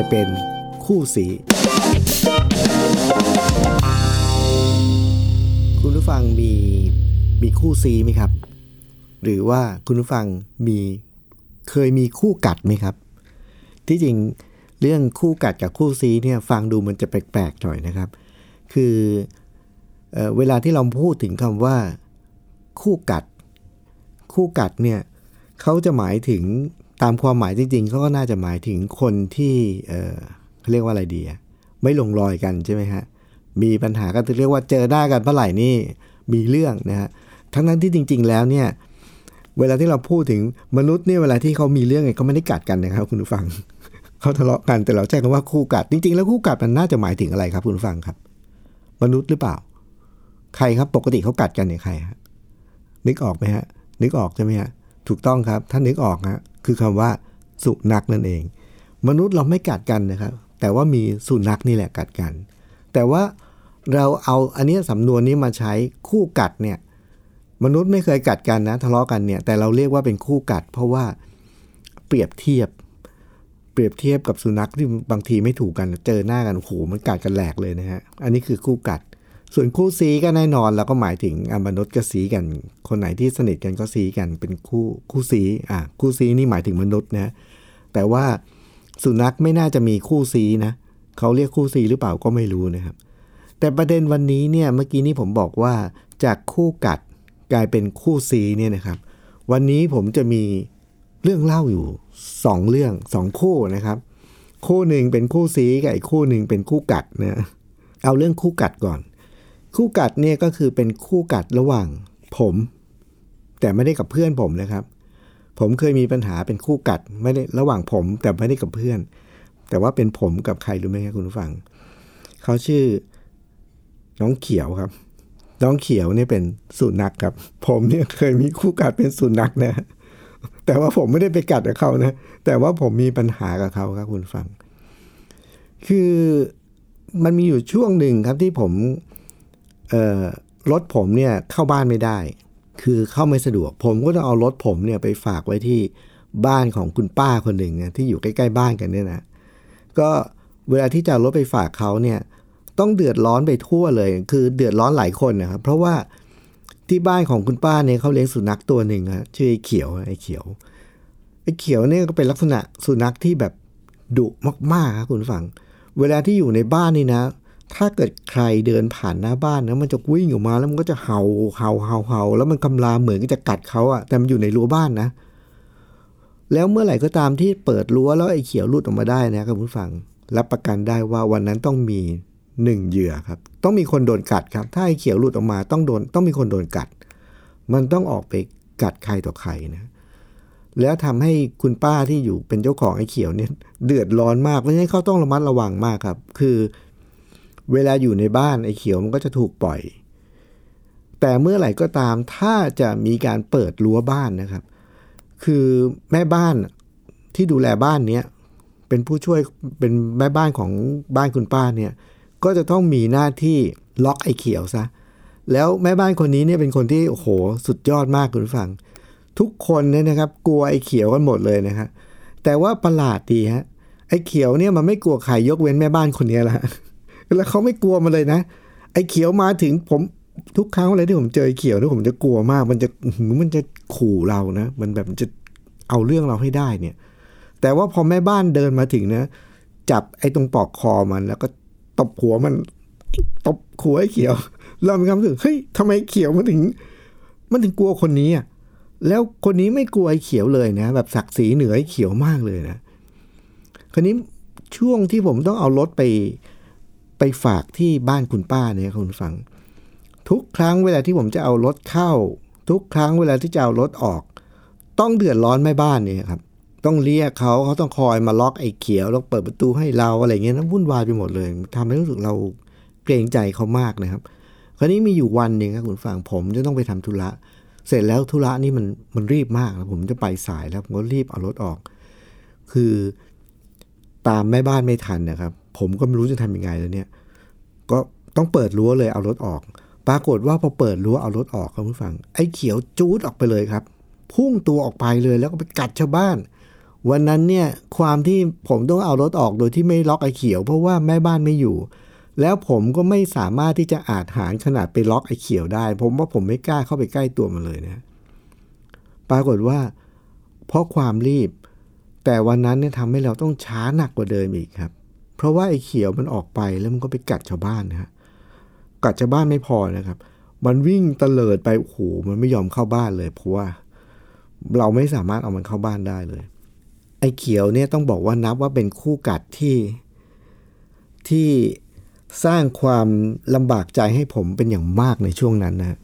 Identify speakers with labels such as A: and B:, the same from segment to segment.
A: ายเป็นคู่สี คุณผู้ฟังมีมีคู่ซีไหมครับ หรือว่าคุณผู้ฟังมีเคยมีคู่กัดไหมครับ ที่จริงเรื่องคู่กัดกับคู่ซีเนี่ยฟังดูมันจะแปลกๆหน่อยนะครับ คือเออเวลาที่เราพูดถึงคำว่า คู่กัด คู่กัดเนี่ยเขาจะหมายถึง ตามความหมายจริงๆเขาก็น่าจะหมายถึงคนที่เออเขาเรียกว่าอะไรดีอะไม่ลงรอยกันใช่ไหมฮะมีปัญหาก็จะเรียกว่าเจอหน้ากันเมื่อไหร่นี่มีเรื่องนะฮะทั้งนั้นที่จริง ๆ แล้วเนี่ยเวลาที่เราพูดถึงมนุษย์เนี่ยเวลาที่เขามีเรื่องเนี่ยเขาไม่ได้กัดกันนะครับ คุณผู้ฟังเขาทะเลาะกันแต่เราใช้คำว่าคู่กัด จริง ๆ แล้วคู่กัดมันน่าจะหมายถึงอะไรครับ คุณผู้ฟังครับ มนุษย์หรือเปล่า ใครครับปกติเขากัดกันเนี่ยใครฮะนึกออกไหมฮะ นึกออกใช่ไหมฮะถูกต้องครับ ถ้านึกออกฮะ คือคำว่าสุนัขนั่นเอง มนุษย์เราไม่กัดกันนะครับ แต่ว่ามีสุนัขนี่แหละกัดกัน แต่ว่าเราเอาอันเนี้ยสำนวนนี้มาใช้คู่กัดเนี่ยมนุษย์ไม่เคยกัดกันนะทะเลาะกันเนี่ยแต่เราเรียกว่าเป็นคู่กัด เพราะว่าเปรียบเทียบ เปรียบเทียบกับสุนัขที่บางทีไม่ถูกกัน เจอหน้ากันโอ้โหมันกัดกันแหลกเลยนะฮะอันนี้คือคู่กัด ส่วนคู่ซีก็แน่นอนเราก็หมายถึงอมนุษย์ก็ซีกัน คนไหนที่สนิทกันก็ซีกันเป็นคู่คู่ซีอะคู่ซีนี่หมายถึงมนุษย์นะแต่ว่าสุนัขไม่น่าจะมีคู่ซีนะเขาเรียกคู่ซีหรือเปล่าก็ไม่รู้นะครับ แต่ประเด็นวันนี้เนี่ยเมื่อกี้นี้ผมบอกว่าจากคู่กัดกลายเป็นคู่ซีเนี่ยนะครับ วันนี้ผมจะมีเรื่องเล่าอยู่สองเรื่องสองคู่นะครับ คู่หนึ่งเป็นคู่ซีกับอีกคู่หนึ่งเป็นคู่กัดนะเอาเรื่องคู่กัดก่อน คู่กัดเนี่ยก็คือเป็นคู่กัดระหว่างผม แต่ไม่ได้กับเพื่อนผมนะครับ ผมเคยมีปัญหาเป็นคู่กัดไม่ได้ระหว่างผม แต่ไม่ได้กับเพื่อน แต่ว่าเป็นผมกับใครรู้ไหมครับคุณผู้ฟังเขาชื่อ น้องเขียวครับ น้องเขียวเนี่ยเป็นสุนัขครับ ผมเนี่ยเคยมีคู่กัดเป็นสุนัขนะ แต่ว่าผมไม่ได้ไปกัดกับเขานะ แต่ว่าผมมีปัญหากับเขาครับคุณฟัง คือมันมีอยู่ช่วงหนึ่งครับที่ผม รถผมเนี่ยเข้าบ้านไม่ได้ คือเข้าไม่สะดวก ผมก็ต้องเอารถผมเนี่ยไปฝากไว้ที่บ้านของคุณป้าคนหนึ่งนะที่อยู่ใกล้ๆบ้านกันเนี่ยนะก็เวลาที่จะรถไปฝากเขาเนี่ยต้องเดือดร้อนไปทั่วเลย คือเดือดร้อนหลายคนนะครับ เพราะว่าที่บ้านของคุณป้าเนี่ยเขาเลี้ยงสุนัขตัวหนึ่งครับชื่อไอ้เขียวไอ้เขียวไอ้เขียวเนี่ยก็เป็นลักษณะสุนัขที่แบบดุมากๆครับคุณฟัง เวลาที่อยู่ในบ้านนี่นะ ถ้าเกิดใครเดินผ่านหน้าบ้านนะมันจะวิ่งออกมาแล้วมันก็จะเห่าเห่าเห่าเห่าแล้วมันกำลาเหมือนจะกัดเขาอะแต่มันอยู่ในรั้วบ้านนะ แล้วเมื่อไหร่ก็ตามที่เปิดรั้วแล้วไอ้เขียวหลุดออกมาได้นะครับคุณผู้ฟัง รับประกันได้ว่าวันนั้นต้องมีหนึ่งเหยื่อครับ ต้องมีคนโดนกัดครับ ถ้าไอ้เขียวหลุดออกมาต้องโดนต้องมีคนโดนกัด มันต้องออกไปกัดใครต่อใครนะแล้วทำให้คุณป้าที่อยู่เป็นเจ้าของไอ้เขียวเนี่ยเดือดร้อนมากเพราะฉะนั้นเขาต้องระมัดระวังมากครับ คือ เวลาอยู่ในบ้านไอ้เขียวมันก็จะถูกปล่อย แต่เมื่อไหร่ก็ตามถ้าจะมีการเปิดรั้วบ้านนะครับ คือแม่บ้านที่ดูแลบ้านเนี้ยเป็นผู้ช่วยเป็นแม่บ้านของบ้านคุณป้าเนี่ยก็จะต้องมีหน้าที่ล็อกไอ้เขียวซะแล้วแม่บ้านคนนี้เนี่ยเป็นคนที่โอ้โหสุดยอดมากคุณฟัง ทุกคนเนี่ยนะครับกลัวไอ้เขียวกันหมดเลยนะครับแต่ว่าประหลาดดีฮะไอ้เขียวเนี่ยมันไม่กลัวใครยกเว้นแม่บ้านคนนี้แหละ แล้วเขาไม่กลัวมันเลยนะ ไอ้เขียวมาถึงผมทุกครั้งเลยที่ผมเจอไอ้เขียวนี่ผมจะกลัวมาก มันจะมันจะขู่เรานะ มันแบบมันจะเอาเรื่องเราให้ได้เนี่ย แต่ว่าพอแม่บ้านเดินมาถึงนะจับไอ้ตรงปลอกคอมันแล้วก็ตบหัวมัน ตบหัวไอ้เขียว เรามีความรู้สึกเฮ้ยทำไมเขียวมันถึง มันถึงกลัวคนนี้อะแล้วคนนี้ไม่กลัวไอ้เขียวเลยนะ แบบศักดิ์ศรีเหนือไอ้เขียวมากเลยนะ คราวนี้ช่วงที่ผมต้องเอารถไป ไปฝากที่บ้านคุณป้าเนี่ยคุณฟัง ทุกครั้งเวลาที่ผมจะเอารถเข้า ทุกครั้งเวลาที่จะเอารถออก ต้องเดือดร้อนแม่บ้านเนี่ยครับต้องเรียกเขาเขาต้องคอยมาล็อกไอ้เขียวแล้วเปิดประตูให้เราอะไรเงี้ยนั้นวุ่นวายไปหมดเลยทำให้รู้สึกเราเกรงใจเขามากนะครับ คราวนี้มีอยู่วันหนึ่งครับคุณฟังผมจะต้องไปทำธุระ เสร็จแล้วธุระนี่มันมันรีบมากผมจะไปสายแล้วผมก็รีบเอารถออก คือตามแม่บ้านไม่ทันนะครับ ผมก็ไม่รู้จะทำยังไงแล้วเนี่ย ก็ต้องเปิดรั้วเลยเอารถออก ปรากฏว่าพอเปิดรั้วเอารถออกครับคุณฟัง ไอ้เขียวจูดออกไปเลยครับ พุ่งตัวออกไปเลยแล้วก็ไปกัดชาวบ้าน วันนั้นเนี่ยความที่ผมต้องเอารถออกโดยที่ไม่ล็อกไอ้เขียว เพราะว่าแม่บ้านไม่อยู่ แล้วผมก็ไม่สามารถที่จะอาจหารขนาดไปล็อกไอ้เขียวได้ ผมว่าผมไม่กล้าเข้าไปใกล้ตัวมันเลยนะปรากฏว่า เพราะความรีบ แต่วันนั้นเนี่ยทำให้เราต้องช้าหนักกว่าเดิมอีกครับ เพราะว่าไอ้เขียวมันออกไปแล้วมันก็ไปกัดชาวบ้านนะฮะกัดชาวบ้านไม่พอนะครับ มันวิ่งเตลิดไปโอ้โหมันไม่ยอมเข้าบ้านเลย เพราะว่าเราไม่สามารถเอามันเข้าบ้านได้เลย ไอ้เขียวเนี่ยต้องบอกว่านับว่าเป็นคู่กัดที่ที่สร้างความลำบากใจให้ผมเป็นอย่างมากในช่วงนั้นนะ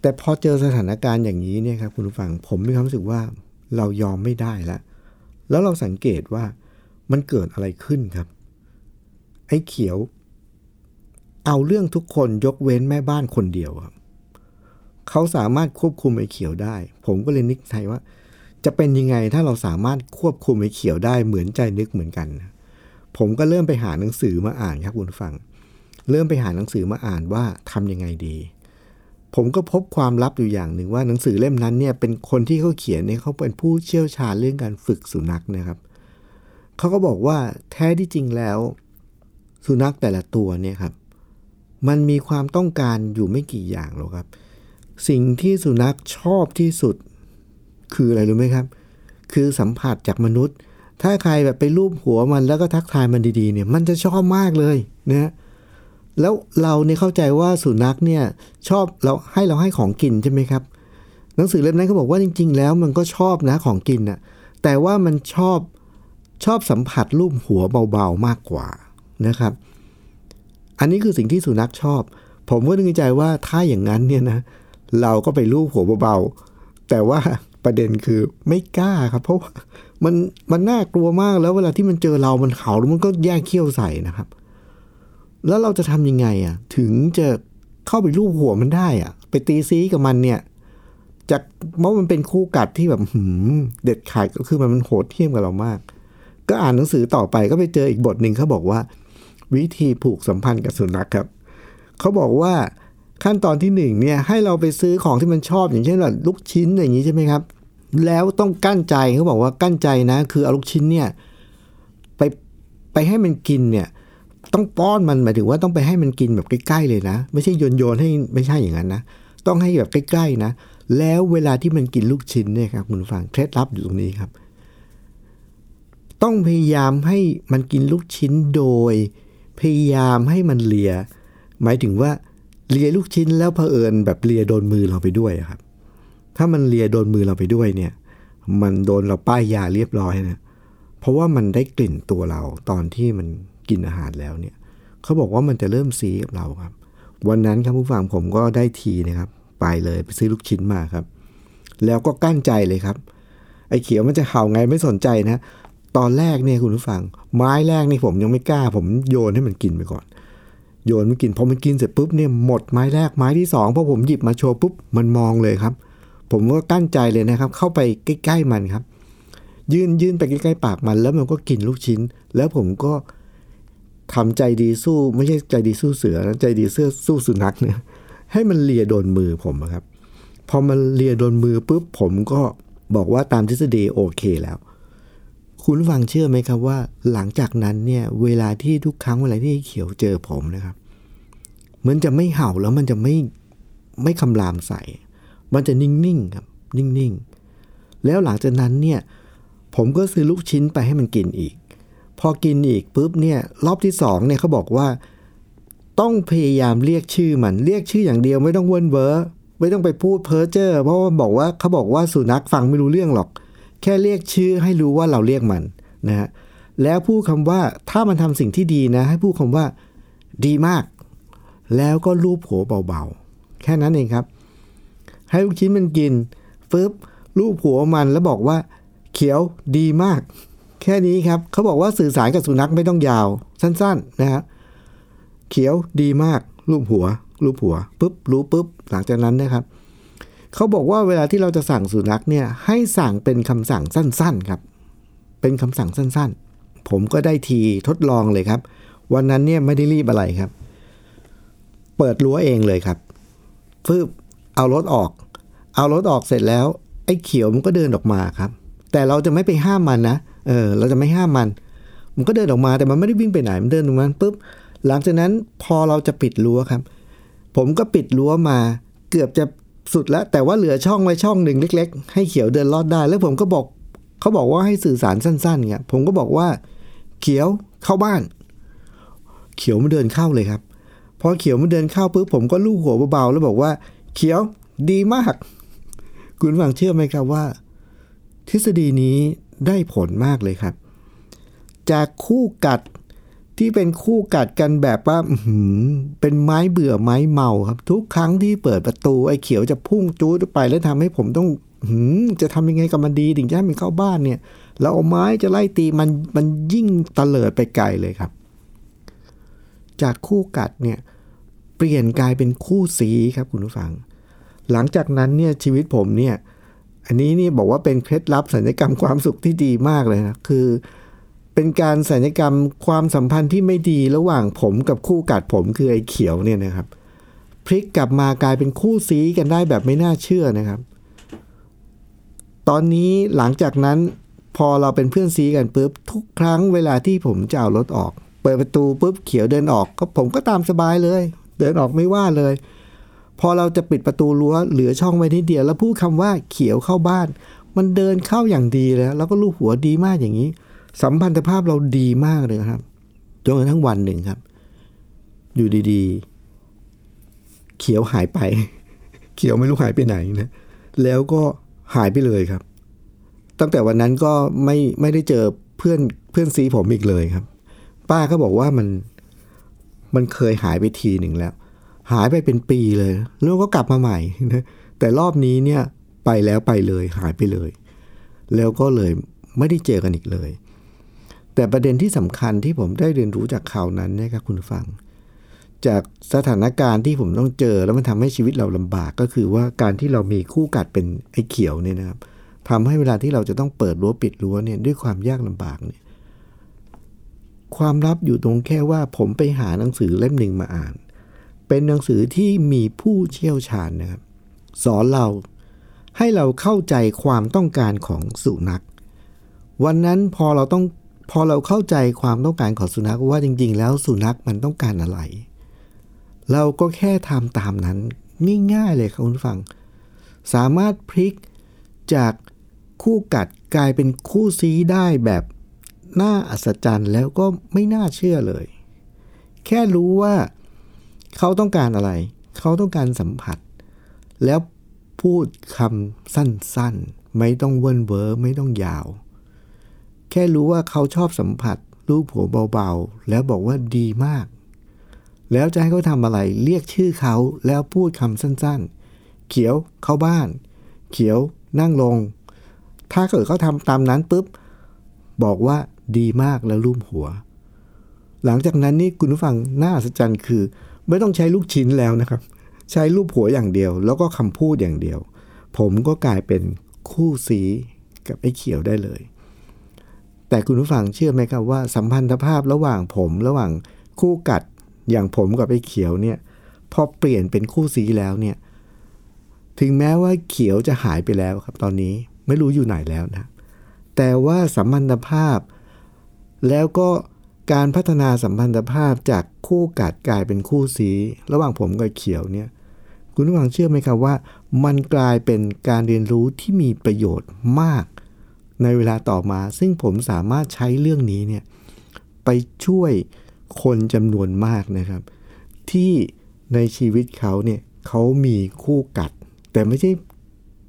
A: แต่พอเจอสถานการณ์อย่างนี้เนี่ยครับคุณผู้ฟังผมมีความรู้สึกว่าเรายอมไม่ได้แล้วแล้วเราสังเกตว่ามันเกิดอะไรขึ้นครับ ไอ้เขียว เอาเรื่องทุกคนยกเว้นแม่บ้านคนเดียวครับเขาสามารถควบคุมไอ้เขียวได้ ผมก็เลยนึกใจว่า จะเป็นยังไงถ้าเราสามารถควบคุมไอ้เขียวได้เหมือนใจนึกเหมือนกัน ผมก็เริ่มไปหาหนังสือมาอ่านครับคุณฟัง เริ่มไปหาหนังสือมาอ่านว่าทำยังไงดี ผมก็พบความลับอยู่อย่างหนึ่งว่าหนังสือเล่มนั้นเนี่ยเป็นคนที่เขาเขียนเนี่ยเขาเป็นผู้เชี่ยวชาญเรื่องการฝึกสุนัขนะครับเขาก็บอกว่าแท้ที่จริงแล้ว สุนัขแต่ละตัวเนี่ยครับ มันมีความต้องการอยู่ไม่กี่อย่างหรอกครับ สิ่งที่สุนัขชอบที่สุด คืออะไรรู้ไหมครับ คือสัมผัสจากมนุษย์ ถ้าใครแบบไปรูปหัวมันแล้วก็ทักทายมันดีๆเนี่ย มันจะชอบมากเลยนะแล้วเราเนี่ยเข้าใจว่าสุนัขเนี่ยชอบเราให้เราให้ของกินใช่ไหมครับ หนังสือเล่มนั้นเขาบอกว่าจริง ๆ แล้วมันก็ชอบนะของกินนะแต่ว่ามันชอบชอบสัมผัสรูปหัวเบาๆมากกว่า นะครับ อันนี้คือสิ่งที่สุนัขชอบ ผมก็นึกในใจว่าถ้าอย่างนั้นเนี่ยนะเราก็ไปรูปหัวเบาๆแต่ว่าประเด็นคือไม่กล้าครับ เพราะว่ามันมันน่ากลัวมากแล้วเวลาที่มันเจอเรามันเห่าแล้วมันก็แย่เขี้ยวใส่นะครับ แล้วเราจะทำยังไงอะ ถึงจะเข้าไปรูปหัวมันได้อะ ไปตีซีกับมันเนี่ยจากเพราะมันเป็นคู่กัดที่แบบหืมเด็ดขาดก็คือมันมันโหดเที่ยมกับเรามาก ก็อ่านหนังสือต่อไปก็ไปเจออีกบทหนึ่งเขาบอกว่า วิธีผูกสัมพันธ์กับสุนัขครับเขาบอกว่าขั้นตอนที่หนึ่งเนี่ยให้เราไปซื้อของที่มันชอบอย่างเช่นแบบลูกชิ้นอย่างนี้ใช่ไหมครับ แล้วต้องกั้นใจเขาบอกว่ากั้นใจนะ คือเอาลูกชิ้นเนี่ยไปไปให้มันกินเนี่ยต้องป้อนมันหมายถึงว่าต้องไปให้มันกินแบบใกล้ๆเลยนะ ไม่ใช่โยนโยนให้ไม่ใช่อย่างนั้นนะ ต้องให้แบบใกล้ๆนะ แล้วเวลาที่มันกินลูกชิ้นเนี่ยครับคุณฟังเคล็ดลับอยู่ตรงนี้ครับ ต้องพยายามให้มันกินลูกชิ้นโดย พยายามให้มันเลีย หมายถึงว่าเลียลูกชิ้นแล้วเผอิญแบบเลียโดนมือเราไปด้วยครับ ถ้ามันเลียโดนมือเราไปด้วยเนี่ย มันโดนเราป้ายยาเรียบร้อยนะเพราะว่ามันได้กลิ่นตัวเราตอนที่มันกินอาหารแล้วเนี่ยเขาบอกว่ามันจะเริ่มซีกับเราครับ วันนั้นครับผู้ฟังผมก็ได้ทีนะครับ ไปเลยไปซื้อลูกชิ้นมาครับ แล้วก็กั้นใจเลยครับ ไอ้เขียวมันจะเห่าไงไม่สนใจนะ ตอนแรกเนี่ยคุณผู้ฟัง ไม้แรกนี่ผมยังไม่กล้า ผมโยนให้มันกินไปก่อน โยนมันกินพอมันกินเสร็จปุ๊บเนี่ยหมดไม้แรกไม้ที่สองพอผมหยิบมาโชว์ปุ๊บมันมองเลยครับ ผมก็กั้นใจเลยนะครับ เข้าไปใกล้ ๆ มันครับ ยื่นยื่นไปใกล้ๆปากมันแล้วมันก็กินลูกชิ้น แล้วผมก็ทำใจดีสู้ไม่ใช่ใจดีสู้เสือนะใจดีเสื้อสู้สุนัขเนี่ยให้มันเลียโดนมือผมครับ พอมันเลียโดนมือปุ๊บผมก็บอกว่าตามทฤษฎีโอเคแล้ว คุณฟังเชื่อไหมครับว่า หลังจากนั้นเนี่ยเวลาที่ทุกครั้งเวลาที่เขียวเจอผมนะครับ มันจะไม่เห่าแล้วมันจะไม่ไม่คำรามใส่ มันจะนิ่งๆครับนิ่งๆ แล้วหลังจากนั้นเนี่ยผมก็ซื้อลูกชิ้นไปให้มันกินอีก พอกินอีกปุ๊บเนี่ยรอบที่สองเนี่ยเขาบอกว่าต้องพยายามเรียกชื่อมันเรียกชื่ออย่างเดียวไม่ต้องเวินเวอร์ไม่ต้องไปพูดเพ้อเจ้อเพราะว่าบอกว่าเขาบอกว่าสุนัขฟังไม่รู้เรื่องหรอก แค่เรียกชื่อให้รู้ว่าเราเรียกมันนะฮะแล้วพูดคำว่าถ้ามันทำสิ่งที่ดีนะ ให้พูดคำว่า ดีมาก แล้วก็ลูบหัวเบาๆ แค่นั้นเองครับ ให้ลูกชิ้นมันกินฟึบลูบหัวมันแล้วบอกว่า เขียวดีมาก แค่นี้ครับเขาบอกว่าสื่อสารกับสุนัขไม่ต้องยาว สั้นๆนะฮะเขียวดีมาก รูปหัว รูปหัวปุ๊บรู้ปุ๊บหลังจากนั้นนะครับ เขาบอกว่าเวลาที่เราจะสั่งสุนัขเนี่ยให้สั่งเป็นคำสั่งสั้นๆครับ เป็นคำสั่งสั้นๆ ผมก็ได้ทีทดลองเลยครับ วันนั้นเนี่ยไม่ได้รีบอะไรครับ เปิดรั้วเองเลยครับฟืบเอารถออก เอารถออกเสร็จแล้ว ไอ้เขียวมันก็เดินออกมาครับ แต่เราจะไม่ไปห้ามมันนะเออเราจะไม่ห้ามมัน มันก็เดินออกมาแต่มันไม่ได้วิ่งไปไหนมันเดินตรงนั้นปุ๊บหลังจากนั้นพอเราจะปิดรั้วครับ ผมก็ปิดรั้วมา เกือบจะ สุดแล้ว แต่ว่าเหลือช่องไว้ช่องหนึ่งเล็ก ๆ ให้เขียวเดินลอดได้ แล้วผมก็บอกเขาบอกว่าให้สื่อสารสั้นๆเนี่ยผมก็บอกว่า เขียวเข้าบ้าน เขียวมันเดินเข้าเลยครับพอเขียวมันเดินเข้าปุ๊บผมก็ลูบหัวเบาๆแล้วบอกว่า เขียวดีมาก คุณฟังเชื่อไหมครับว่า ทฤษฎีนี้ได้ผลมากเลยครับ จากคู่กัด ที่เป็นคู่กัดกันแบบว่าเป็นไม้เบื่อไม้เมาครับ ทุกครั้งที่เปิดประตูไอ้เขียวจะพุ่งจูดไปแล้วทำให้ผมต้องจะทำยังไงกับมันดีถึงจะให้มันเข้าบ้านเนี่ยแล้วเอาไม้จะไล่ตีมันมันยิ่งตะเลิดไปไกลเลยครับ จากคู่กัดเนี่ยเปลี่ยนกลายเป็นคู่สีครับคุณผู้ฟัง หลังจากนั้นเนี่ยชีวิตผมเนี่ย อันนี้นี่บอกว่าเป็นเคล็ดลับสัญญกรรมความสุขที่ดีมากเลยนะคือ เป็นการสัญญกรรมความสัมพันธ์ที่ไม่ดีระหว่างผมกับคู่กัดผมคือไอ้เขียวเนี่ยนะครับ พลิกกลับมากลายเป็นคู่ซีกันได้แบบไม่น่าเชื่อนะครับ ตอนนี้หลังจากนั้นพอเราเป็นเพื่อนซีกันปุ๊บทุกครั้งเวลาที่ผมจะเอารถออก เปิดประตูปุ๊บเขียวเดินออกก็ผมก็ตามสบายเลย เดินออกไม่ว่าเลย พอเราจะปิดประตูรั้วเหลือช่องไว้นิดเดียวแล้วพูดคำว่าเขียวเข้าบ้าน มันเดินเข้าอย่างดีแล้ว แล้วก็ลูบหัวดีมากอย่างนี้ สัมพันธภาพเราดีมากเลยครับจนกระทั่งวันหนึ่งครับ อยู่ดีๆ เขียวหายไป เขียวไม่รู้หายไปไหนนะแล้วก็หายไปเลยครับ ตั้งแต่วันนั้นก็ไม่ไม่ได้เจอเพื่อนเพื่อนซีผมอีกเลยครับ ป้าก็บอกว่ามันมันเคยหายไปทีหนึ่งแล้ว หายไปเป็นปีเลย แล้วก็กลับมาใหม่นะแต่รอบนี้เนี่ยไปแล้วไปเลยหายไปเลย แล้วก็เลยไม่ได้เจอกันอีกเลย แต่ประเด็นที่สำคัญที่ผมได้เรียนรู้จากข่าวนั้นนะครับคุณฟัง จากสถานการณ์ที่ผมต้องเจอแล้วมันทำให้ชีวิตเราลำบากก็คือว่าการที่เรามีคู่กัดเป็นไอ้เขียวเนี่ยนะครับทำให้เวลาที่เราจะต้องเปิดรั้วปิดรั้วเนี่ยด้วยความยากลำบากเนี่ยความลับอยู่ตรงแค่ว่าผมไปหาหนังสือเล่มหนึ่งมาอ่าน เป็นหนังสือที่มีผู้เชี่ยวชาญนะครับสอนเราให้เราเข้าใจความต้องการของสุนัข วันนั้นพอเราต้อง พอเราเข้าใจความต้องการของสุนัขว่าจริง ๆ แล้วสุนัขมันต้องการอะไร เราก็แค่ทำตามนั้นง่ายๆเลยครับคุณฟัง สามารถพลิกจากคู่กัดกลายเป็นคู่ซีได้แบบน่าอัศจรรย์แล้วก็ไม่น่าเชื่อเลย แค่รู้ว่าเขาต้องการอะไร เขาต้องการสัมผัส แล้วพูดคำสั้นๆ ไม่ต้องเวินเวอร์ไม่ต้องยาว แค่รู้ว่าเขาชอบสัมผัสรูปหัวเบาๆ แล้วบอกว่าดีมาก แล้วจะให้เขาทำอะไรเรียกชื่อเขาแล้วพูดคำสั้นๆ เขียวเข้าบ้าน เขียวนั่งลง ถ้าเกิดเขาทำตามนั้นปุ๊บ บอกว่าดีมากแล้วรูปหัว หลังจากนั้นนี่คุณผู้ฟังน่าอัศจรย์คือ ไม่ต้องใช้ลูกชิ้นแล้วนะครับ ใช้รูปหัวอย่างเดียว แล้วก็คำพูดอย่างเดียว ผมก็กลายเป็นคู่สีกับไอ้เขียวได้เลย แต่คุณผู้ฟังเชื่อไหมครับว่าสัมพันธภาพระหว่างผมระหว่างคู่กัดอย่างผมกับไอ้เขียวเนี่ยพอเปลี่ยนเป็นคู่สีแล้วเนี่ย ถึงแม้ว่าเขียวจะหายไปแล้วครับ ตอนนี้ไม่รู้อยู่ไหนแล้วนะ แต่ว่าสัมพันธภาพ แล้วก็การพัฒนาสัมพันธภาพจากคู่กัดกลายเป็นคู่สีระหว่างผมกับเขียวเนี่ย คุณผู้ฟังเชื่อไหมครับว่า มันกลายเป็นการเรียนรู้ที่มีประโยชน์มาก ในเวลาต่อมา ซึ่งผมสามารถใช้เรื่องนี้เนี่ยไปช่วยคนจำนวนมากนะครับ ที่ในชีวิตเขาเนี่ยเขามีคู่กัด แต่ไม่ใช่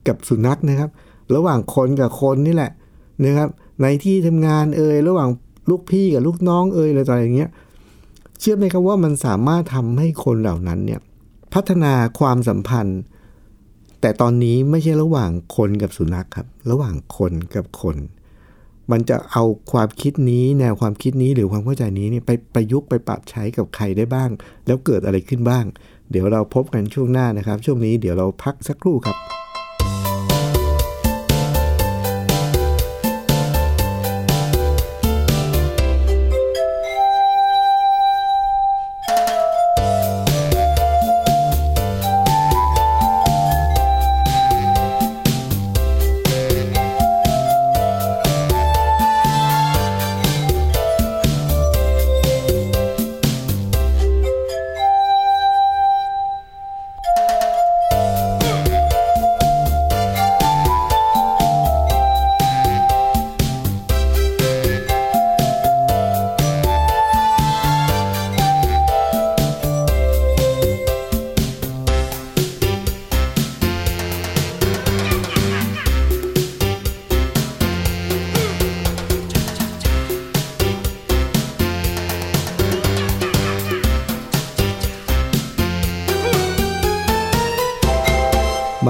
A: กับสุนัขนะครับ ระหว่างคนกับคนนี่แหละนะครับ ในที่ทำงานเอ่ยระหว่างลูกพี่กับลูกน้องเอ่ยอะไรต่างอย่างเงี้ยเชื่อไหมครับว่ามันสามารถทำให้คนเหล่านั้นเนี่ยพัฒนาความสัมพันธ์ แต่ตอนนี้ไม่ใช่ระหว่างคนกับสุนัขครับ ระหว่างคนกับคน มันจะเอาความคิดนี้แนวความคิดนี้หรือความเข้าใจนี้เนี่ยไปประยุกต์ไปปรับใช้กับใครได้บ้าง แล้วเกิดอะไรขึ้นบ้าง เดี๋ยวเราพบกันช่วงหน้านะครับ ช่วงนี้เดี๋ยวเราพักสักครู่ครับ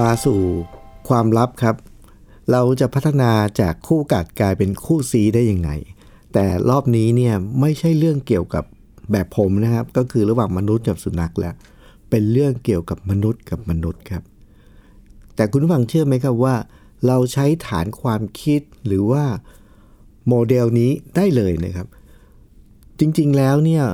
A: าสู่ความลับครับ เราจะพัฒนาจากคู่กัดกลายเป็นคู่ซีได้ยังไง แต่รอบนี้เนี่ยไม่ใช่เรื่องเกี่ยวกับแบบผมนะครับ ก็คือระหว่างมนุษย์กับสุนัขแล้ว เป็นเรื่องเกี่ยวกับมนุษย์กับมนุษย์ครับ แต่คุณฟังเชื่อไหมครับว่า เราใช้ฐานความคิดหรือว่าโมเดลนี้ได้เลยนะครับ จริงๆแล้วเนี่ย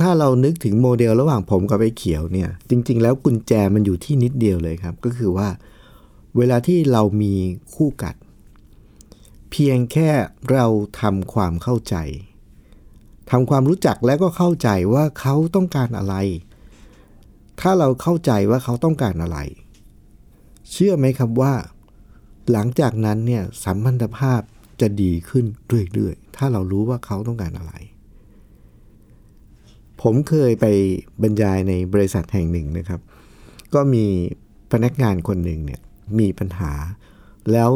A: ถ้าเรานึกถึงโมเดลระหว่างผมกับไอ้เขียวเนี่ย จริง ๆ แล้วกุญแจมันอยู่ที่นิดเดียวเลยครับ ก็คือว่า เวลาที่เรามีคู่กัด เพียงแค่เราทำความเข้าใจทำความรู้จักแล้วก็เข้าใจว่าเขาต้องการอะไร ถ้าเราเข้าใจว่าเขาต้องการอะไร เชื่อไหมครับว่า หลังจากนั้นเนี่ยสัมพันธภาพจะดีขึ้นเรื่อยๆ ถ้าเรารู้ว่าเขาต้องการอะไร ผมเคยไปบรรยายในบริษัทแห่งหนึ่งนะครับ ก็มีพนักงานคนหนึ่งเนี่ยมีปัญหา แล้ว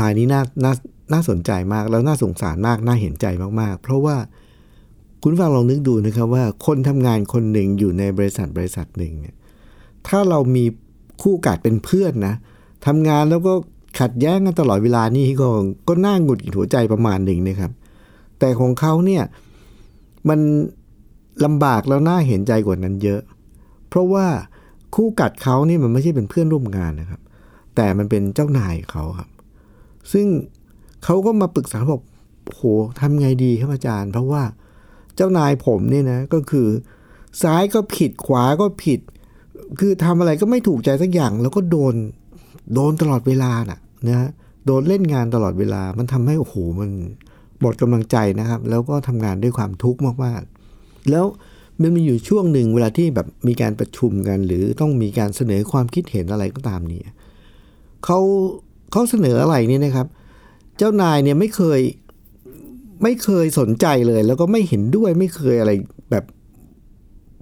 A: รายนี้น่าน่าน่าสนใจมากแล้วน่าสงสารมากน่าเห็นใจมากๆ เพราะว่าคุณฟังลองนึกดูนะครับว่าคนทำงานคนหนึ่งอยู่ในบริษัทบริษัทหนึ่งเนี่ยถ้าเรามีคู่กัดเป็นเพื่อนนะทำงานแล้วก็ขัดแย้งกันตลอดเวลานี่ก็ก็น่าหงุดหงิดหัวใจประมาณหนึ่งนะครับ แต่ของเขาเนี่ยมัน ลำบากแล้วน่าเห็นใจกว่านั้นเยอะ เพราะว่าคู่กัดเขานี่มันไม่ใช่เป็นเพื่อนร่วมงานนะครับ แต่มันเป็นเจ้านายเขาครับ ซึ่งเขาก็มาปรึกษาบอกโหทำไงดีครับอาจารย์ เพราะว่าเจ้านายผมเนี่ยนะก็คือ ซ้ายก็ผิดขวาก็ผิด คือทำอะไรก็ไม่ถูกใจสักอย่าง แล้วก็โดนโดนตลอดเวลาน่ะนะโดนเล่นงานตลอดเวลา มันทำให้โอ้โหมันหมดกำลังใจนะครับ แล้วก็ทำงานด้วยความทุกข์มากๆ แล้วมันมีอยู่ช่วงหนึ่งเวลาที่แบบมีการประชุมกัน หรือต้องมีการเสนอความคิดเห็นอะไรก็ตามเนี่ยเขาเขาเสนออะไรเนี่ยนะครับ เจ้านายเนี่ยไม่เคยไม่เคยสนใจเลย แล้วก็ไม่เห็นด้วยไม่เคยอะไรแบบ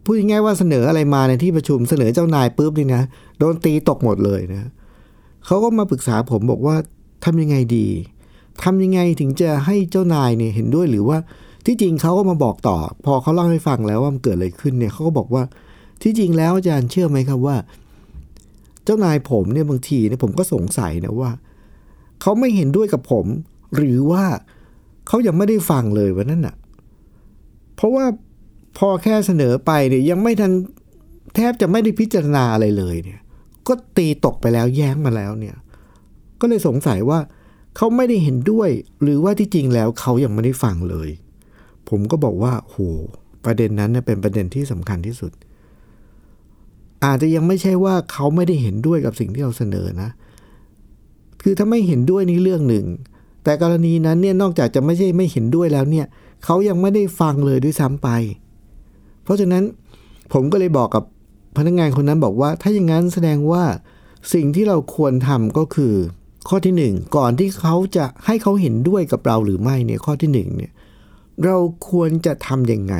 A: พูดง่ายๆว่าเสนออะไรมาในที่ประชุมเสนอเจ้านายปุ๊บนี่นะโดนตีตกหมดเลยนะเขาก็มาปรึกษาผมบอกว่าทำยังไงดีทำยังไงถึงจะให้เจ้านายเนี่ยเห็นด้วยหรือว่า ที่จริงเขาก็มาบอกต่อ พอเขาเล่าให้ฟังแล้วว่ามันเกิดอะไรขึ้นเนี่ยเขาก็บอกว่าที่จริงแล้วอาจารย์เชื่อไหมครับว่า เจ้านายผมเนี่ยบางทีเนี่ยผมก็สงสัยนะว่าเขาไม่เห็นด้วยกับผม หรือว่าเขายังไม่ได้ฟังเลยวันนั้นน่ะ เพราะว่าพอแค่เสนอไปเนี่ยยังไม่ทันแทบจะไม่ได้พิจารณาอะไรเลยเนี่ย ก็ตีตกไปแล้วแย้งมาแล้วเนี่ย ก็เลยสงสัยว่าเขาไม่ได้เห็นด้วย หรือว่าที่จริงแล้วเขายังไม่ได้ฟังเลย ผมก็บอกว่าโหประเด็นนั้นเป็นประเด็นที่สำคัญที่สุด อาจจะยังไม่ใช่ว่าเขาไม่ได้เห็นด้วยกับสิ่งที่เราเสนอนะ คือถ้าไม่เห็นด้วยนี่เรื่องหนึ่ง แต่กรณีนั้นเนี่ยนอกจากจะไม่ใช่ไม่เห็นด้วยแล้วเนี่ยเขายังไม่ได้ฟังเลยด้วยซ้ำไป เพราะฉะนั้นผมก็เลยบอกกับพนักงานคนนั้นบอกว่า ถ้าอย่างนั้นแสดงว่าสิ่งที่เราควรทำก็คือ ข้อที่หนึ่งก่อนที่เขาจะให้เขาเห็นด้วยกับเราหรือไม่เนี่ยข้อที่หนึ่งเนี่ย เราควรจะทำยังไง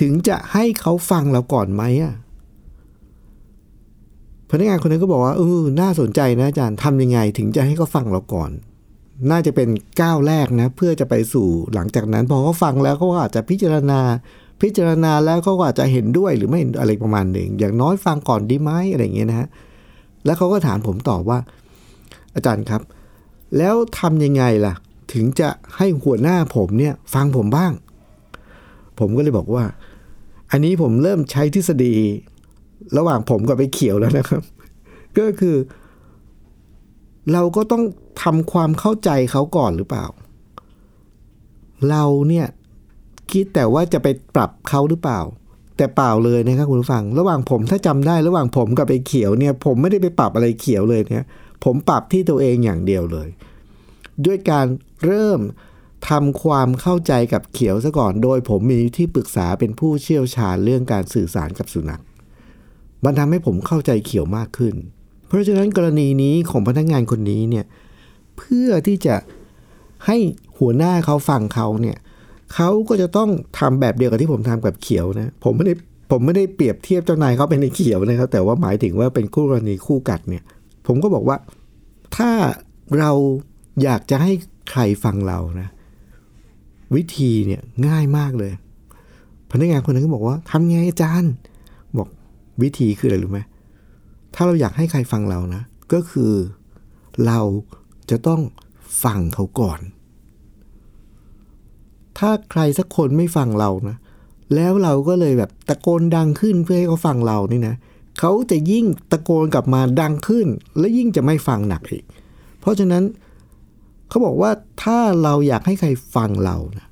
A: ถึงจะให้เขาฟังเราก่อนไหมอะพนักงานคนนั้นก็บอกว่าเออน่าสนใจนะอาจารย์ทำยังไง ถึงจะให้เขาฟังเราก่อน น่าจะเป็นก้าวแรกนะ เพื่อจะไปสู่หลังจากนั้น พอเขาฟังแล้วเขาอาจจะพิจารณา พิจารณาแล้วเขาก็อาจจะเห็นด้วยหรือไม่เห็นอะไรประมาณหนึ่งอย่างน้อยฟังก่อนดีไหมอะไรอย่างเงี้ยนะฮะแล้วเขาก็ถามผมตอบว่า อาจารย์ครับ แล้วทำยังไงล่ะ ถึงจะให้หัวหน้าผมเนี่ยฟังผมบ้าง ผมก็เลยบอกว่า อันนี้ผมเริ่มใช้ทฤษฎี ระหว่างผมกับไปเขียวแล้วนะครับ ก็คือ เราก็ต้องทำความเข้าใจเขาก่อนหรือเปล่า เราเนี่ยคิดแต่ว่าจะไปปรับเขาหรือเปล่า แต่เปล่าเลยนะครับคุณผู้ฟัง ระหว่างผมถ้าจำได้ระหว่างผมกับไอ้เขียวเนี่ย ผมไม่ได้ไปปรับอะไรเขียวเลยเนี่ย ผมปรับที่ตัวเองอย่างเดียวเลย ด้วยการเริ่มทำความเข้าใจกับเขียวซะก่อน โดยผมมีที่ปรึกษาเป็นผู้เชี่ยวชาญเรื่องการสื่อสารกับสุนัข มันทำให้ผมเข้าใจเขียวมากขึ้น เพราะฉะนั้นกรณีนี้ของพนักงานคนนี้เนี่ยเพื่อที่จะให้หัวหน้าเขาฟังเขาเนี่ยเขาก็จะต้องทำแบบเดียวกับที่ผมทำกับเขียวนะ ผมไม่ได้ผมไม่ได้เปรียบเทียบเจ้านายเขาเป็นในเขียวนะครับ แต่ว่าหมายถึงว่าเป็นคู่กรณีคู่กัดเนี่ย ผมก็บอกว่าถ้าเรา อยากจะให้ใครฟังเรานะ วิธีเนี่ยง่ายมากเลย พนักงานคนนั้นก็บอกว่าทำไงอาจารย์ บอกวิธีคืออะไรรู้ไหมถ้าเราอยากให้ใครฟังเรานะ ก็คือเราจะต้องฟังเขาก่อน ถ้าใครสักคนไม่ฟังเรานะ แล้วเราก็เลยแบบตะโกนดังขึ้นเพื่อให้เขาฟังเรานี่นะเขาจะยิ่งตะโกนกลับมาดังขึ้น และยิ่งจะไม่ฟังหนักอีก เพราะฉะนั้น เขาบอกว่าถ้าเราอยากให้ใครฟังเรานะ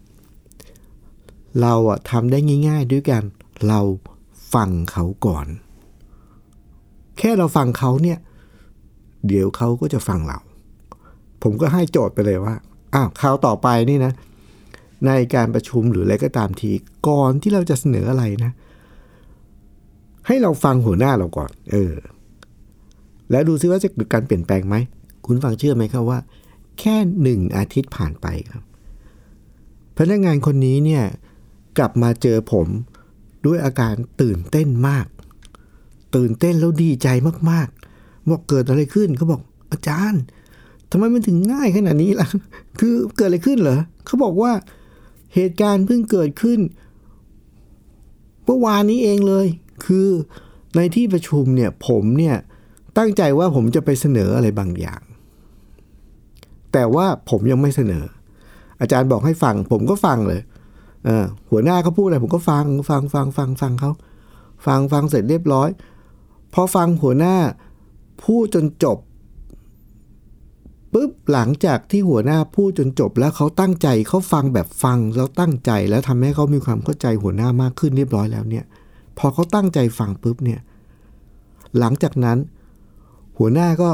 A: เราอะทำได้ง่าย ๆ ด้วยกันเราฟังเขาก่อน แค่เราฟังเขาเนี่ย เดี๋ยวเขาก็จะฟังเรา ผมก็ให้โจทย์ไปเลยว่าอ้าวคราวต่อไปนี่นะ ในการประชุมหรืออะไรก็ตามทีก่อนที่เราจะเสนออะไรนะ ให้เราฟังหัวหน้าเราก่อน เออ แล้วดูซิว่าจะเกิดการเปลี่ยนแปลงไหม คุณฟังเชื่อไหมครับว่า แค่หนึ่งอาทิตย์ผ่านไปครับ พนักงานคนนี้เนี่ยกลับมาเจอผมด้วยอาการตื่นเต้นมาก ตื่นเต้นแล้วดีใจมากๆบอกเกิดอะไรขึ้นเขาบอกอาจารย์ทำไมมันถึงง่ายขนาดนี้ล่ะ คือเกิดอะไรขึ้นเหรอเขาบอกว่าเหตุการณ์เพิ่งเกิดขึ้นเมื่อวานนี้เองเลย คือในที่ประชุมเนี่ยผมเนี่ยตั้งใจว่าผมจะไปเสนออะไรบางอย่าง แต่ว่าผมยังไม่เสนอ อาจารย์บอกให้ฟัง ผมก็ฟังเลยเออหัวหน้าเขาพูดอะไรผมก็ฟังฟังฟังฟังฟังเขาฟังฟังเสร็จเรียบร้อย พอฟังหัวหน้าพูดจนจบปุ๊บหลังจากที่หัวหน้าพูดจนจบแล้วเขาตั้งใจเขาฟังแบบฟังแล้วตั้งใจแล้วทำให้เขามีความเข้าใจหัวหน้ามากขึ้นเรียบร้อยแล้วเนี่ย พอเขาตั้งใจฟังปุ๊บเนี่ย หลังจากนั้น หัวหน้าก็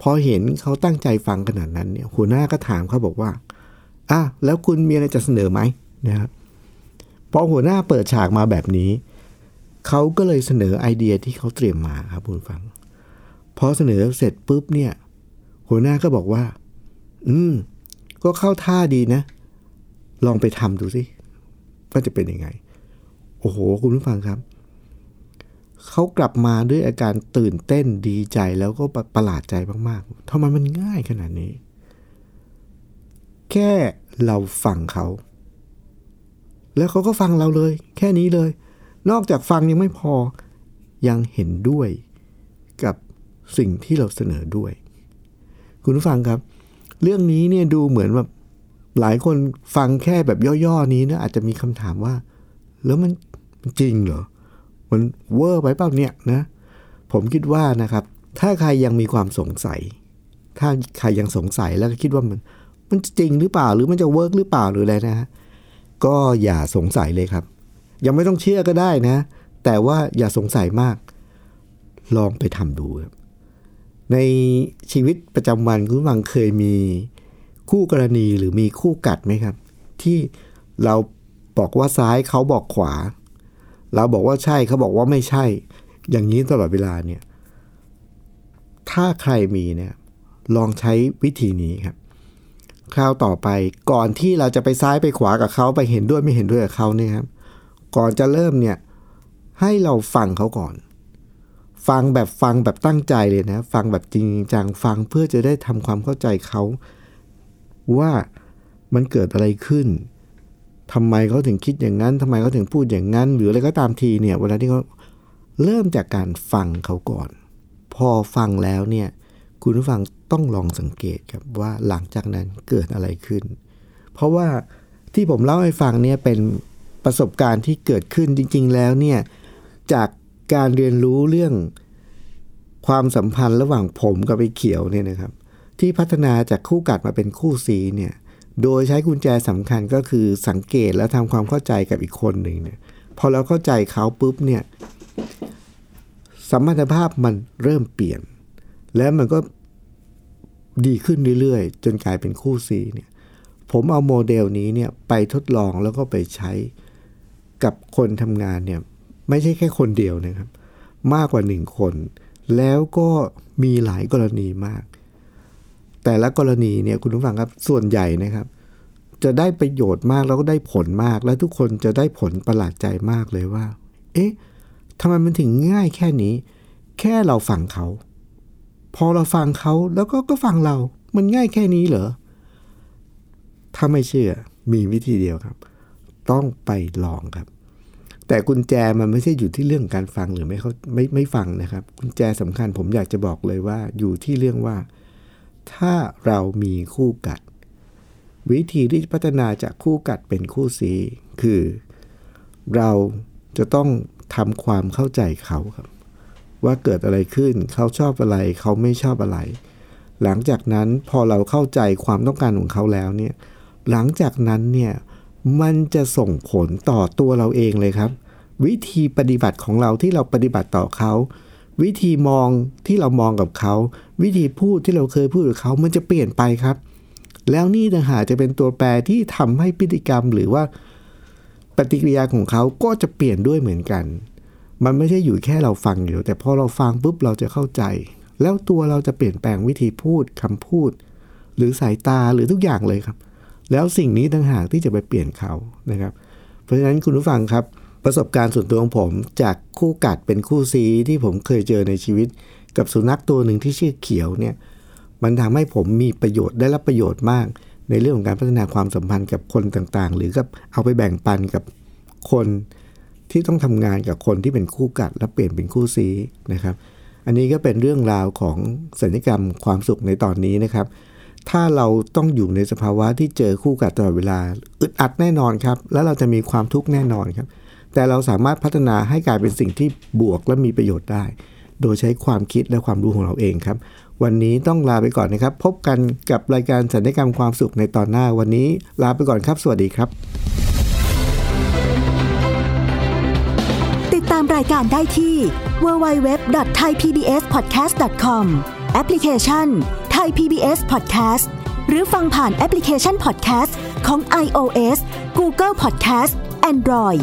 A: พอเห็นเขาตั้งใจฟังขนาดนั้นเนี่ยหัวหน้าก็ถามเขาบอกว่าอะแล้วคุณมีอะไรจะเสนอไหมนะครับพอหัวหน้าเปิดฉากมาแบบนี้ เขาก็เลยเสนอไอเดียที่เขาเตรียมมาครับคุณฟัง พอเสนอเสร็จปุ๊บเนี่ย หัวหน้าก็บอกว่า อืม ก็เข้าท่าดีนะ ลองไปทำดูสิว่าจะเป็นยังไง โอ้โห คุณผู้ฟังครับ เขากลับมาด้วยอาการตื่นเต้นดีใจแล้วก็ประหลาดใจมากๆทำไมมันง่ายขนาดนี้ แค่เราฟังเขา แล้วเขาก็ฟังเราเลย แค่นี้เลย นอกจากฟังยังไม่พอยังเห็นด้วยกับสิ่งที่เราเสนอด้วย คุณผู้ฟังครับ เรื่องนี้เนี่ยดูเหมือนแบบหลายคนฟังแค่แบบย่อๆนี้นะอาจจะมีคำถามว่า แล้วมันมันจริงเหรอ มันเวอร์ไปเปล่าเนี่ยนะ ผมคิดว่านะครับ ถ้าใครยังมีความสงสัย ถ้าใครยังสงสัยแล้วก็คิดว่ามันมันจริงหรือเปล่าหรือมันจะ work หรือเปล่าหรืออะไรนะฮะก็อย่าสงสัยเลยครับ ยังไม่ต้องเชื่อก็ได้นะ แต่ว่าอย่าสงสัยมาก ลองไปทำดูครับในชีวิตประจำวันคุณฟังเคยมีคู่กรณีหรือมีคู่กัดไหมครับ ที่เราบอกว่าซ้ายเขาบอกขวา เราบอกว่าใช่เขาบอกว่าไม่ใช่ อย่างนี้ตลอดเวลาเนี่ย ถ้าใครมีเนี่ย ลองใช้วิธีนี้ครับ คราวต่อไปก่อนที่เราจะไปซ้ายไปขวากับเขาไปเห็นด้วยไม่เห็นด้วยกับเขาเนี่ยครับ ก่อนจะเริ่มเนี่ย ให้เราฟังเขาก่อน ฟังแบบฟังแบบตั้งใจเลยนะ ฟังแบบจริงจังฟังเพื่อจะได้ทำความเข้าใจเขาว่ามันเกิดอะไรขึ้น ทำไมเขาถึงคิดอย่างนั้นทำไมเขาถึงพูดอย่างนั้น หรืออะไรก็ตามทีเนี่ยเวลาที่เขาเริ่มจากการฟังเขาก่อน พอฟังแล้วเนี่ยคุณผู้ฟังต้องลองสังเกตครับว่าหลังจากนั้นเกิดอะไรขึ้น เพราะว่าที่ผมเล่าให้ฟังเนี่ยเป็นประสบการณ์ที่เกิดขึ้นจริง ๆ แล้วเนี่ยจากการเรียนรู้เรื่องความสัมพันธ์ระหว่างผมกับไอ้เขียวเนี่ยนะครับ ที่พัฒนาจากคู่กัดมาเป็นคู่ซีเนี่ย โดยใช้กุญแจสำคัญก็คือสังเกตและทำความเข้าใจกับอีกคนหนึ่งเนี่ยพอเราเข้าใจเขาปุ๊บเนี่ยสัมพันธภาพมันเริ่มเปลี่ยน แล้วมันก็ดีขึ้นเรื่อยๆ จนกลายเป็นคู่ซีเนี่ยผมเอาโมเดลนี้เนี่ยไปทดลองแล้วก็ไปใช้กับคนทำงานเนี่ยไม่ใช่แค่คนเดียวนะครับ มากกว่าหนึ่งคน แล้วก็มีหลายกรณีมาก แต่ละกรณีเนี่ยคุณผู้ฟังครับส่วนใหญ่นะครับ จะได้ประโยชน์มากแล้วก็ได้ผลมาก และทุกคนจะได้ผลประหลาดใจมากเลยว่า เอ๊ะทำไมมันถึงง่ายแค่นี้ แค่เราฟังเขา พอเราฟังเขาแล้วก็ก็ฟังเรา มันง่ายแค่นี้เหรอถ้าไม่เชื่อมีวิธีเดียวครับ ต้องไปลองครับ แต่กุญแจมันไม่ใช่อยู่ที่เรื่องการฟังหรือไม่เขาไม่ไม่ฟังนะครับ กุญแจสำคัญผมอยากจะบอกเลยว่าอยู่ที่เรื่องว่า ถ้าเรามีคู่กัด วิธีที่พัฒนาจากคู่กัดเป็นคู่สีคือ เราจะต้องทำความเข้าใจเขาครับ ว่าเกิดอะไรขึ้นเขาชอบอะไร เขาไม่ชอบอะไร หลังจากนั้นพอเราเข้าใจความต้องการของเขาแล้วเนี่ยหลังจากนั้นเนี่ยมันจะส่งผลต่อตัวเราเองเลยครับ วิธีปฏิบัติของเราที่เราปฏิบัติต่อเขา วิธีมองที่เรามองกับเขา วิธีพูดที่เราเคยพูดกับเขา มันจะเปลี่ยนไปครับ แล้วนี่ต่างหากจะเป็นตัวแปรที่ทำให้พฤติกรรมหรือว่าปฏิกิริยาของเขาก็จะเปลี่ยนด้วยเหมือนกัน มันไม่ใช่อยู่แค่เราฟังอยู่แต่พอเราฟังปุ๊บเราจะเข้าใจ แล้วตัวเราจะเปลี่ยนแปลงวิธีพูดคำพูด หรือสายตาหรือทุกอย่างเลยครับ แล้วสิ่งนี้ต่างหากที่จะไปเปลี่ยนเขานะครับ เพราะฉะนั้นคุณผู้ฟังครับ ประสบการณ์ส่วนตัวของผม จากคู่กัดเป็นคู่ซีที่ผมเคยเจอในชีวิต กับสุนัขตัวหนึ่งที่ชื่อเขียวเนี่ยมันทำให้ผมมีประโยชน์ได้รับประโยชน์มาก ในเรื่องของการพัฒนาความสัมพันธ์กับคนต่างๆ หรือกับเอาไปแบ่งปันกับคนที่ต้องทำงานกับคนที่เป็นคู่กัดและเปลี่ยนเป็นคู่ซีนะครับ อันนี้ก็เป็นเรื่องราวของสัญญกรรมความสุขในตอนนี้นะครับ ถ้าเราต้องอยู่ในสภาวะที่เจอคู่กัดตลอดเวลาอึดอัดแน่นอนครับ แล้วเราจะมีความทุกข์แน่นอนครับ แต่เราสามารถพัฒนาให้กลายเป็นสิ่งที่บวกและมีประโยชน์ได้ โดยใช้ความคิดและความรู้ของเราเองครับ วันนี้ต้องลาไปก่อนนะครับ พบกันกับรายการสัญญกรรมความสุขในตอนหน้าวันนี้ ลาไปก่อนครับ สวัสดีครับ
B: ติดตามรายการได้ที่ www.thaipbspodcast.com แอปพลิเคชัน Thai PBS Podcast หรือฟังผ่านแอปพลิเคชัน Podcast ของ iOS Google Podcast Android